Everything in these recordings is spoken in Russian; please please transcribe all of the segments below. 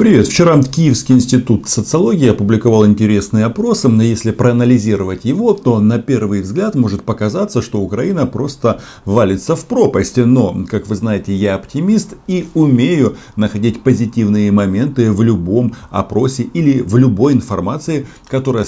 Привет! Вчера Киевский институт социологии опубликовал интересный опрос. Но если проанализировать его, то на первый взгляд может показаться, что Украина просто валится в пропасть. Но, как вы знаете, я оптимист и умею находить позитивные моменты в любом опросе или в любой информации, которая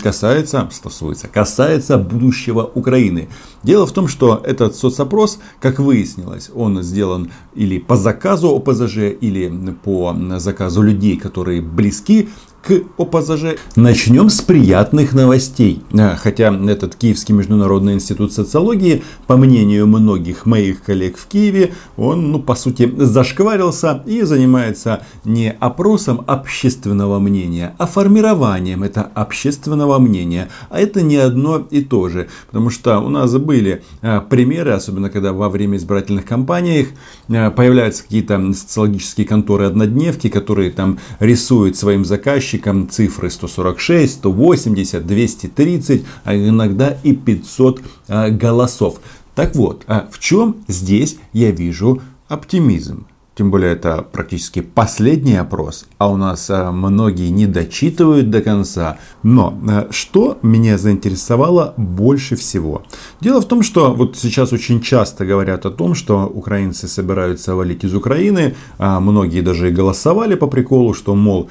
касается, стосуется, касается будущего Украины. Дело в том, что этот соцопрос, как выяснилось, он сделан или по заказу ОПЗЖ, или по заказу заказу людей, которые близки к ОПЗЖ. Начнем с приятных новостей. А, хотя этот Киевский международный институт социологии, по мнению многих моих коллег в Киеве, он, ну, по сути, зашкварился и занимается не опросом общественного мнения, а формированием этого общественного мнения. А это не одно и то же. Потому что у нас были а, примеры, особенно когда во время избирательных кампаний а, появляются какие-то социологические конторы однодневки, которые там рисуют своим заказчикам заказчикам цифры 146, 180, 230, а иногда и 500 а, голосов. Так вот, а в чем здесь я вижу оптимизм? Тем более это практически последний опрос, а у нас э, многие не дочитывают до конца. Но э, что меня заинтересовало больше всего? Дело в том, что вот сейчас очень часто говорят о том, что украинцы собираются валить из Украины. А многие даже и голосовали по приколу, что мол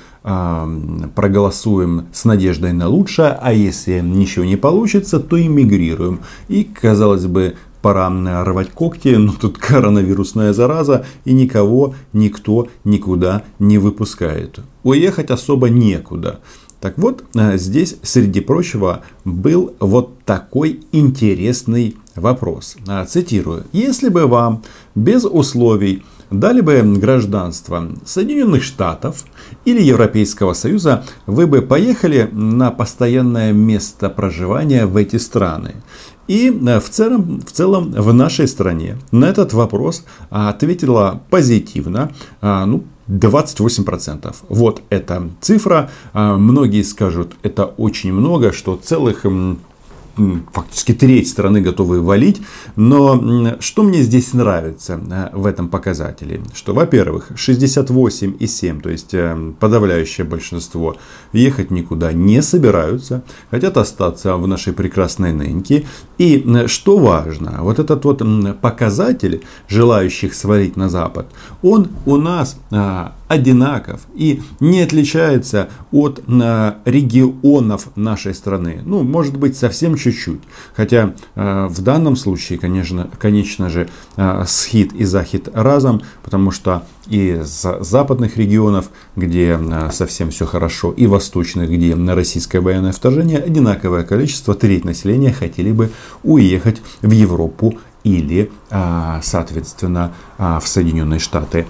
проголосуем с надеждой на лучшее, а если ничего не получится, то эмигрируем. И казалось бы пора рвать когти, но тут коронавирусная зараза и никого никто никуда не выпускает. Уехать особо некуда. Так вот, э, здесь, среди прочего, был вот такой интересный вопрос. Э, цитирую. Если бы вам без условий дали бы гражданство Соединенных Штатов или Европейского Союза, вы бы поехали на постоянное место проживания в эти страны. И э, в целом, в целом в нашей стране на этот вопрос ответила позитивно, а, ну, 28%. Вот эта цифра. А, многие скажут, это очень много, что целых фактически треть страны готовы валить. Но что мне здесь нравится э, в этом показателе? Что, во-первых, 68,7, то есть э, подавляющее большинство, ехать никуда не собираются, хотят остаться в нашей прекрасной ныньке. И э, что важно, вот этот вот показатель желающих свалить на Запад, он у нас одинаков и не отличается от регионов нашей страны. Ну, может быть, совсем чуть-чуть. Хотя э, в данном случае, конечно, конечно же, э, схит и захит разом, потому что и из западных регионов, где э, совсем все хорошо, и восточных, где на российское военное вторжение, одинаковое количество, треть населения хотели бы уехать в Европу или, соответственно, в Соединенные Штаты.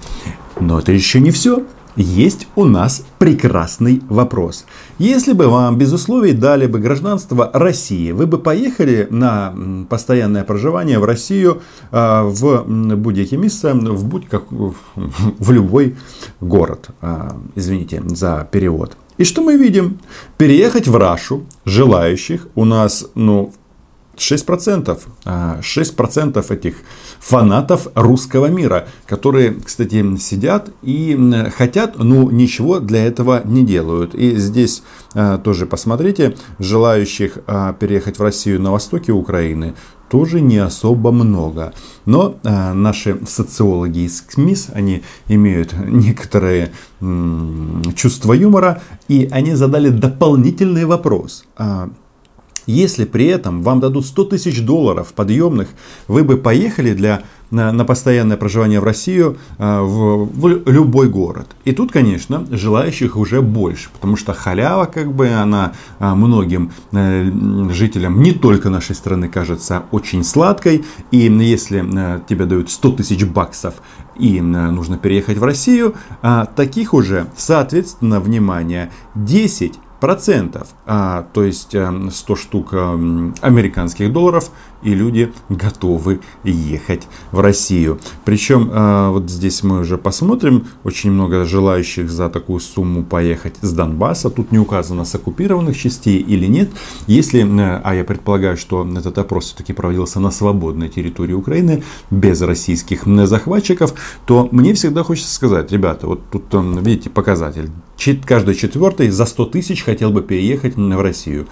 Но это еще не все есть у нас прекрасный вопрос. Если бы вам без условий дали бы гражданство России, вы бы поехали на постоянное проживание в Россию а, в будь-яке место, в будь как в любой город. А, извините за перевод. И что мы видим? Переехать в Рашу желающих у нас, ну, 6%. 6% а, этих фанатов русского мира, которые, кстати, сидят и хотят, но ничего для этого не делают. И здесь а, тоже посмотрите, желающих а, переехать в Россию на востоке Украины тоже не особо много. Но а, наши социологи из КМИС, они имеют некоторые м, чувство юмора, и они задали дополнительный вопрос. Если при этом вам дадут 100 тысяч долларов подъемных, вы бы поехали для, на, на постоянное проживание в Россию э, в, в любой город. И тут, конечно, желающих уже больше, потому что халява, как бы, она э, многим э, жителям не только нашей страны кажется очень сладкой. И если тебе дают 100 тысяч баксов и нужно переехать в Россию, таких уже, соответственно, внимание, 10 процентов, а, то есть 100 э, штук э, американских долларов, и люди готовы ехать в Россию. Причем э, вот здесь мы уже посмотрим, очень много желающих за такую сумму поехать с Донбасса. Тут не указано с оккупированных частей или нет. Если, а я предполагаю, что этот опрос все-таки проводился на свободной территории Украины, без российских захватчиков, то мне всегда хочется сказать, ребята, вот тут видите показатель каждый четвертый за 100 тысяч хотел бы переехать в Россию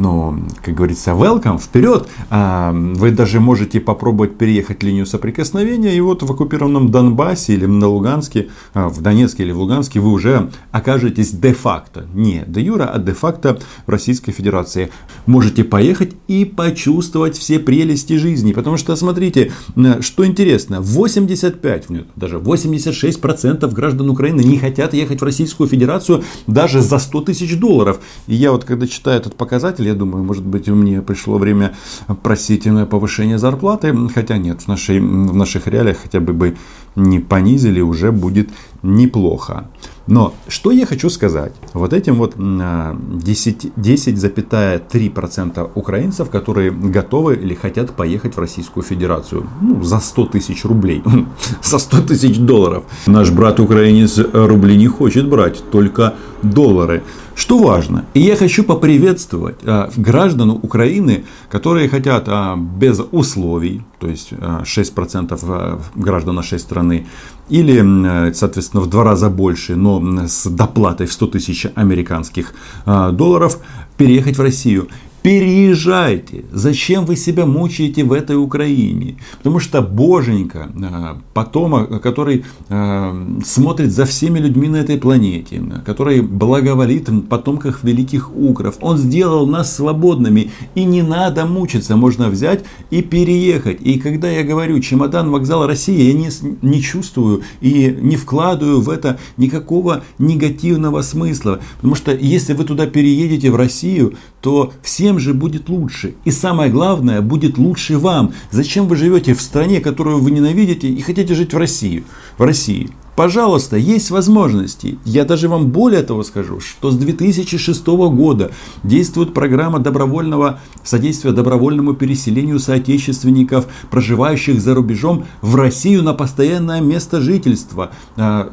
но, как говорится, welcome, вперед. А, вы даже можете попробовать переехать линию соприкосновения, и вот в оккупированном Донбассе или на Луганске, а, в Донецке или в Луганске вы уже окажетесь де-факто, не де юра, а де-факто в Российской Федерации. Можете поехать и почувствовать все прелести жизни, потому что, смотрите, что интересно, 85, даже 86% граждан Украины не хотят ехать в Российскую Федерацию даже за 100 тысяч долларов. И я вот, когда читаю этот показатель, я думаю, может быть, мне пришло время просить повышение зарплаты. Хотя нет, в, нашей, в наших реалиях хотя бы бы не понизили, уже будет неплохо. Но что я хочу сказать? Вот этим вот 10,3% 10, украинцев, которые готовы или хотят поехать в Российскую Федерацию ну, за 100 тысяч рублей, за 100 тысяч долларов. Наш брат украинец рубли не хочет брать, только доллары. Что важно, и я хочу поприветствовать а, граждан Украины, которые хотят а, без условий, то есть а, 6% а, граждан нашей страны, или, соответственно, в два раза больше, но с доплатой в 100 тысяч американских а, долларов, переехать в Россию. Переезжайте. Зачем вы себя мучаете в этой Украине? Потому что Боженька, э, потомок, который э, смотрит за всеми людьми на этой планете, который благоволит потомках великих укров, он сделал нас свободными. И не надо мучиться, можно взять и переехать. И когда я говорю чемодан вокзал России, я не, не чувствую и не вкладываю в это никакого негативного смысла. Потому что если вы туда переедете в Россию, то всем же будет лучше. И самое главное, будет лучше вам. Зачем вы живете в стране, которую вы ненавидите и хотите жить в России? В России. Пожалуйста, есть возможности. Я даже вам более того скажу, что с 2006 года действует программа добровольного содействия добровольному переселению соотечественников, проживающих за рубежом, в Россию на постоянное место жительства. А,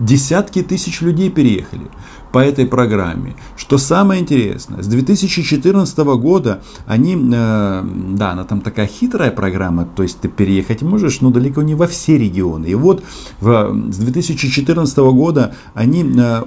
десятки тысяч людей переехали по этой программе. Что самое интересное, с 2014 года они, э, да, она там такая хитрая программа, то есть ты переехать можешь, но далеко не во все регионы. И вот в, с 2014 года они э,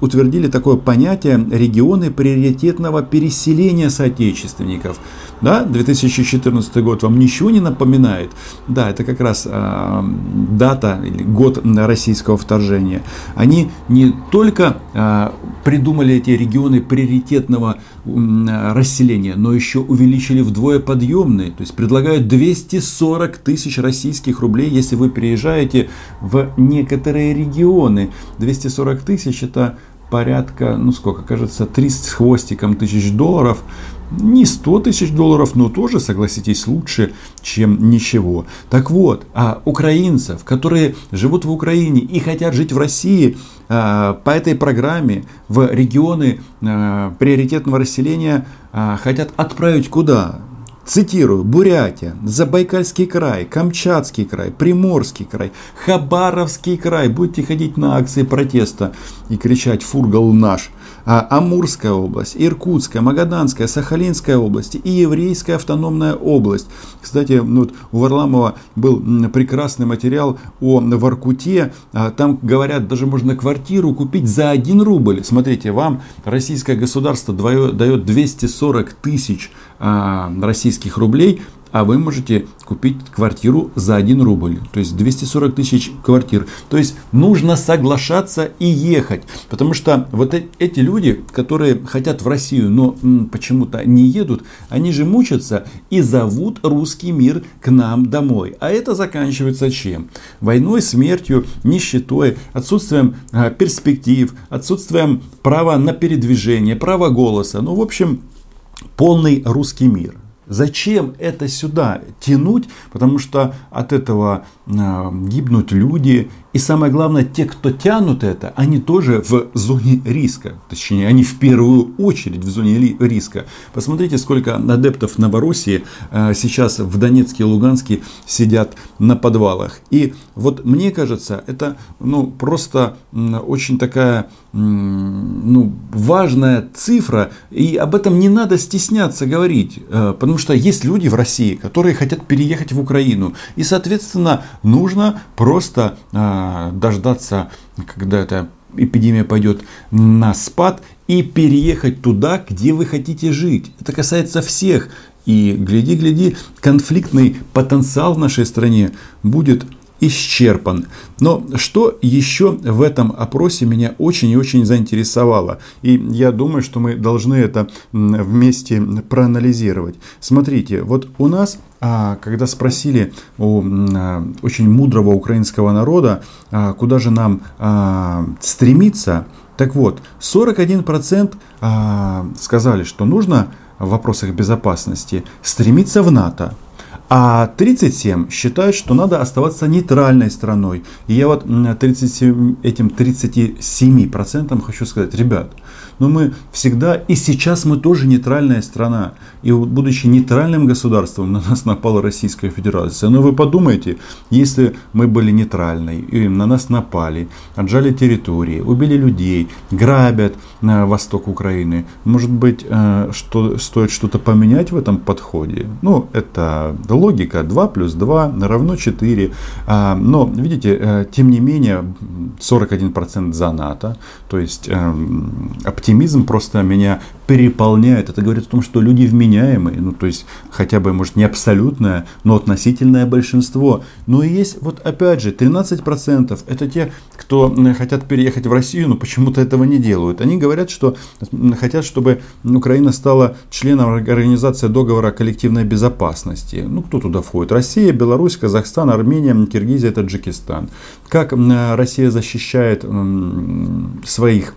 утвердили такое понятие регионы приоритетного переселения соотечественников. Да, 2014 год вам ничего не напоминает? Да, это как раз э, дата или год российского вторжения. Они не только э, придумали эти регионы приоритетного э, расселения, но еще увеличили вдвое подъемные. То есть предлагают 240 тысяч российских рублей, если вы приезжаете в некоторые регионы. 240 тысяч это порядка, ну сколько, кажется, 30 с хвостиком тысяч долларов не 100 тысяч долларов, но тоже, согласитесь, лучше, чем ничего. Так вот, а украинцев, которые живут в Украине и хотят жить в России, а, по этой программе в регионы а, приоритетного расселения а, хотят отправить куда? Цитирую, Бурятия, Забайкальский край, Камчатский край, Приморский край, Хабаровский край. Будете ходить на акции протеста и кричать «Фургал наш». А Амурская область, Иркутская, Магаданская, Сахалинская области и Еврейская автономная область. Кстати, ну, вот у Варламова был прекрасный материал о Воркуте. А там говорят, даже можно квартиру купить за 1 рубль. Смотрите, вам российское государство дает 240 тысяч а, российских рублей а вы можете купить квартиру за 1 рубль. То есть 240 тысяч квартир. То есть нужно соглашаться и ехать. Потому что вот э, эти люди, которые хотят в Россию, но почему-то не едут, они же мучатся и зовут русский мир к нам домой. А это заканчивается чем? Войной, смертью, нищетой, отсутствием а, перспектив, отсутствием права на передвижение, права голоса. Ну, в общем, полный русский мир. Зачем это сюда тянуть? Потому что от этого э, гибнут люди И самое главное, те, кто тянут это, они тоже в зоне риска. Точнее, они в первую очередь в зоне риска. Посмотрите, сколько адептов Новороссии э, сейчас в Донецке и Луганске сидят на подвалах. И вот мне кажется, это ну, просто очень такая ну, важная цифра, и об этом не надо стесняться говорить, э, потому что есть люди в России, которые хотят переехать в Украину, и, соответственно, нужно просто э, дождаться, когда эта эпидемия пойдет на спад, и переехать туда, где вы хотите жить. Это касается всех. И гляди, гляди, конфликтный потенциал в нашей стране будет исчерпан. Но что еще в этом опросе меня очень и очень заинтересовало? И я думаю, что мы должны это вместе проанализировать. Смотрите, вот у нас а, когда спросили у а, очень мудрого украинского народа, а, куда же нам стремиться, так вот, 41% сказали, что нужно в вопросах безопасности стремиться в НАТО. А 37 считают, что надо оставаться нейтральной страной. И я вот 37, этим 37% хочу сказать, ребят, но мы всегда, и сейчас мы тоже нейтральная страна. И будучи нейтральным государством, на нас напала Российская Федерация. Но вы подумайте, если мы были нейтральной, и на нас напали, отжали территории, убили людей, грабят на восток Украины, может быть, э, что, стоит что-то поменять в этом подходе? Ну, это логика. 2 плюс 2 равно 4. А, но, видите, э, тем не менее, 41% за НАТО, то есть эм, оптимизм просто меня переполняет. Это говорит о том, что люди вменяемые, ну то есть хотя бы, может, не абсолютное, но относительное большинство. Но есть, вот опять же, 13% это те, кто хотят переехать в Россию, но почему-то этого не делают. Они говорят, что хотят, чтобы Украина стала членом организации договора о коллективной безопасности. Ну, кто туда входит? Россия, Беларусь, Казахстан, Армения, Киргизия, Таджикистан. Как Россия защищает своих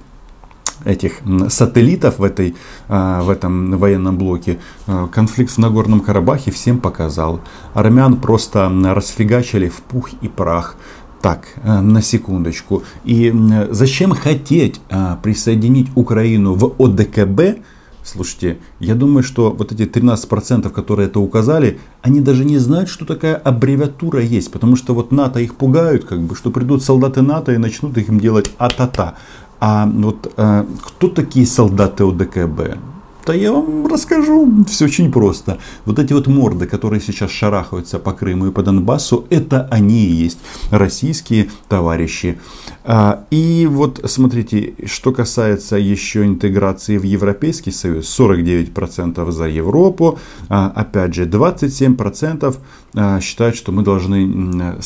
этих сателлитов в, этой, а, в этом военном блоке. А, конфликт в Нагорном Карабахе всем показал. Армян просто расфигачили в пух и прах. Так, э, на секундочку. И зачем хотеть а, присоединить Украину в ОДКБ? Слушайте, я думаю, что вот эти 13%, которые это указали, они даже не знают, что такая аббревиатура есть. Потому что вот НАТО их пугают, как бы, что придут солдаты НАТО и начнут их им делать а-та-та. А вот а, кто такие солдаты ОДКБ? Да я вам расскажу, все очень просто. Вот эти вот морды, которые сейчас шарахаются по Крыму и по Донбассу, это они и есть российские товарищи. А, и вот смотрите, что касается еще интеграции в Европейский Союз, 49% за Европу, а, опять же 27% а, считают, что мы должны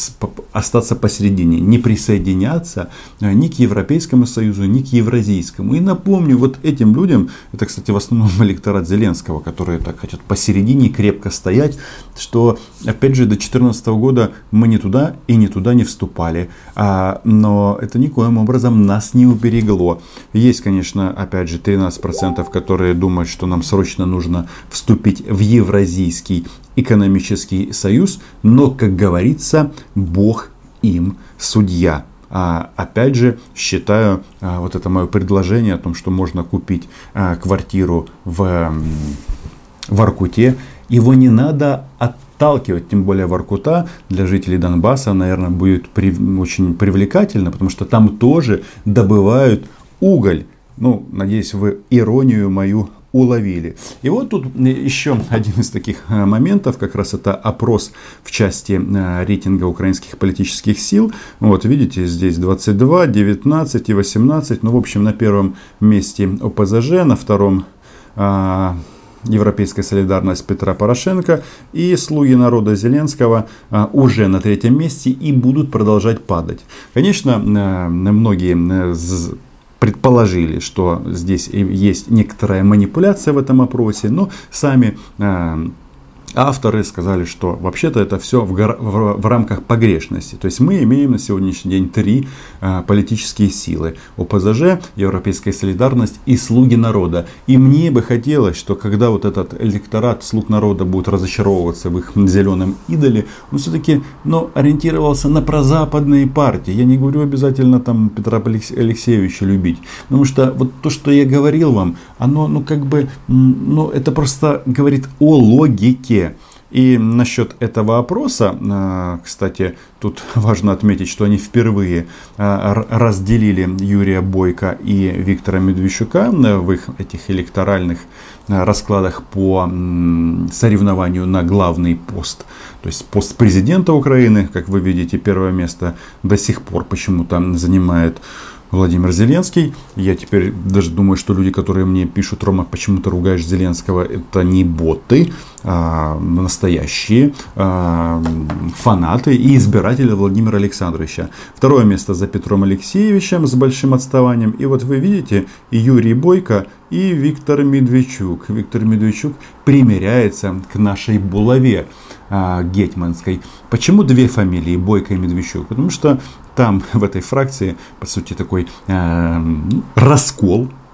остаться посередине, не присоединяться ни к Европейскому Союзу, ни к Евразийскому. И напомню вот этим людям, это, кстати, в основном электорат Зеленского, которые так хотят посередине крепко стоять, что, опять же, до 2014 года мы ни туда и ни туда не вступали. Но это никоим образом нас не уберегло. Есть, конечно, опять же, 13%, которые думают, что нам срочно нужно вступить в Евразийский экономический союз, но, как говорится, Бог им судья. А, опять же, считаю а, вот это мое предложение о том, что можно купить а, квартиру в, в Аркуте, его не надо отталкивать, тем более Воркута для жителей Донбасса, наверное, будет при, очень привлекательно, потому что там тоже добывают уголь. Ну, надеюсь, вы иронию мою уловили. И вот тут еще один из таких э, моментов, как раз это опрос в части э, рейтинга украинских политических сил. Вот видите, здесь 22, 19 и 18. Ну, в общем, на первом месте ОПЗЖ, на втором а, Европейская солидарность Петра Порошенко и слуги народа Зеленского уже на третьем месте и будут продолжать падать. Конечно, э, многие предположили, что здесь есть некоторая манипуляция в этом опросе, но сами авторы сказали, что вообще-то это все в, гор- в, в рамках погрешности. То есть мы имеем на сегодняшний день три э, политические силы. ОПЗЖ, Европейская солидарность и слуги народа. И мне бы хотелось, что когда вот этот электорат слуг народа будет разочаровываться в их зеленом идоле, он все-таки ну, ориентировался на прозападные партии. Я не говорю обязательно там Петра Алексеевича любить. Потому что вот то, что я говорил вам, оно ну как бы, ну это просто говорит о логике. И насчет этого опроса, а, кстати, тут важно отметить, что они впервые а, разделили Юрия Бойко и Виктора Медведчука в их этих электоральных раскладах по соревнованию на главный пост. То есть пост президента Украины, как вы видите, первое место до сих пор почему-то занимает Владимир Зеленский. Я теперь даже думаю, что люди, которые мне пишут, Рома, почему ты ругаешь Зеленского, это не боты, настоящие а, фанаты и избиратели Владимира Александровича. Второе место за Петром Алексеевичем с большим отставанием. И вот вы видите, Юрий Бойко, и Виктор Медведчук. Виктор Медведчук примеряется к нашей булаве а, гетманской. Почему две фамилии, Бойко и Медведчук? Потому что там в этой фракции, по сути, такой э, раскол э,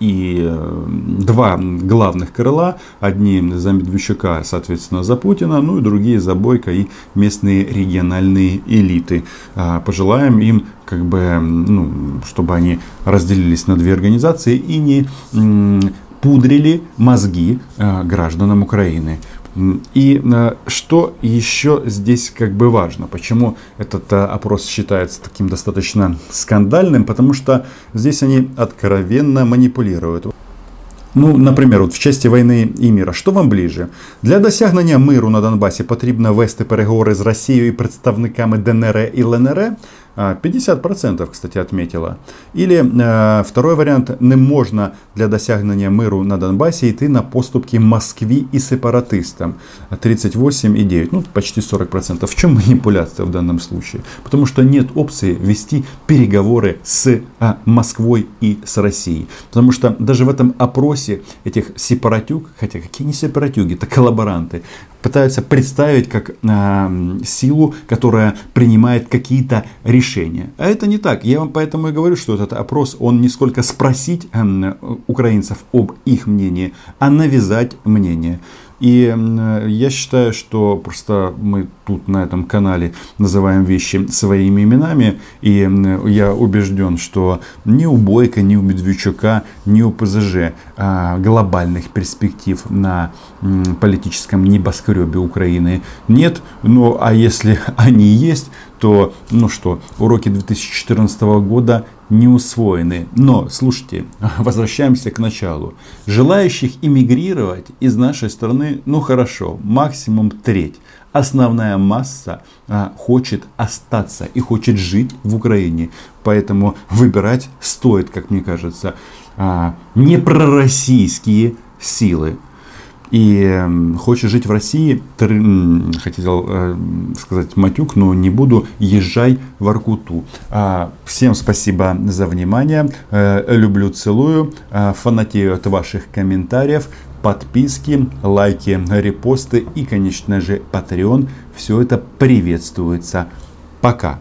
и э, два главных крыла. Одни за Медведчука, соответственно, за Путина, ну и другие за Бойко и местные региональные элиты. Э, пожелаем им как бы, ну, чтобы они разделились на две организации и не пудрили мозги э, гражданам Украины. И э, что еще здесь как бы важно, почему этот э, опрос считается таким достаточно скандальным, потому что здесь они откровенно манипулируют. Ну, наприклад, от в часті війни і міра, що вам ближе? Для досягнення миру на Донбасі потрібно вести переговори з Росією і представниками ДНР і ЛНР, 50%, кстати, отметила. Или э, второй вариант, не можно для досягнення миру на Донбассе идти на поступки Москве и сепаратистам. 38,9, ну почти 40%. В чем манипуляция в данном случае? Потому что нет опции вести переговоры с а, Москвой и с Россией. Потому что даже в этом опросе этих сепаратюк, хотя какие не сепаратюги, это коллаборанты, пытаются представить как э, силу, которая принимает какие-то решения. А это не так. Я вам поэтому и говорю, что этот опрос, он не сколько спросить э, украинцев об их мнении, а навязать мнение. И я считаю, что просто мы тут на этом канале называем вещи своими именами. И я убежден, что ни у Бойко, ни у Медведчука, ни у ПЗЖ а, глобальных перспектив на политическом небоскребе Украины нет. Ну а если они есть, то, ну что, уроки 2014 года не усвоены. Но, слушайте, возвращаемся к началу. Желающих иммигрировать из нашей страны, ну хорошо, максимум треть. Основная масса а, хочет остаться и хочет жить в Украине. Поэтому выбирать стоит, как мне кажется, а, не пророссийские силы и эм, хочешь жить в России, хотел э, сказать матюк, но не буду, езжай в Аркуту. А, всем спасибо за внимание, э, люблю, целую, э, фанатею от ваших комментариев, подписки, лайки, репосты и, конечно же, Patreon. Все это приветствуется. Пока.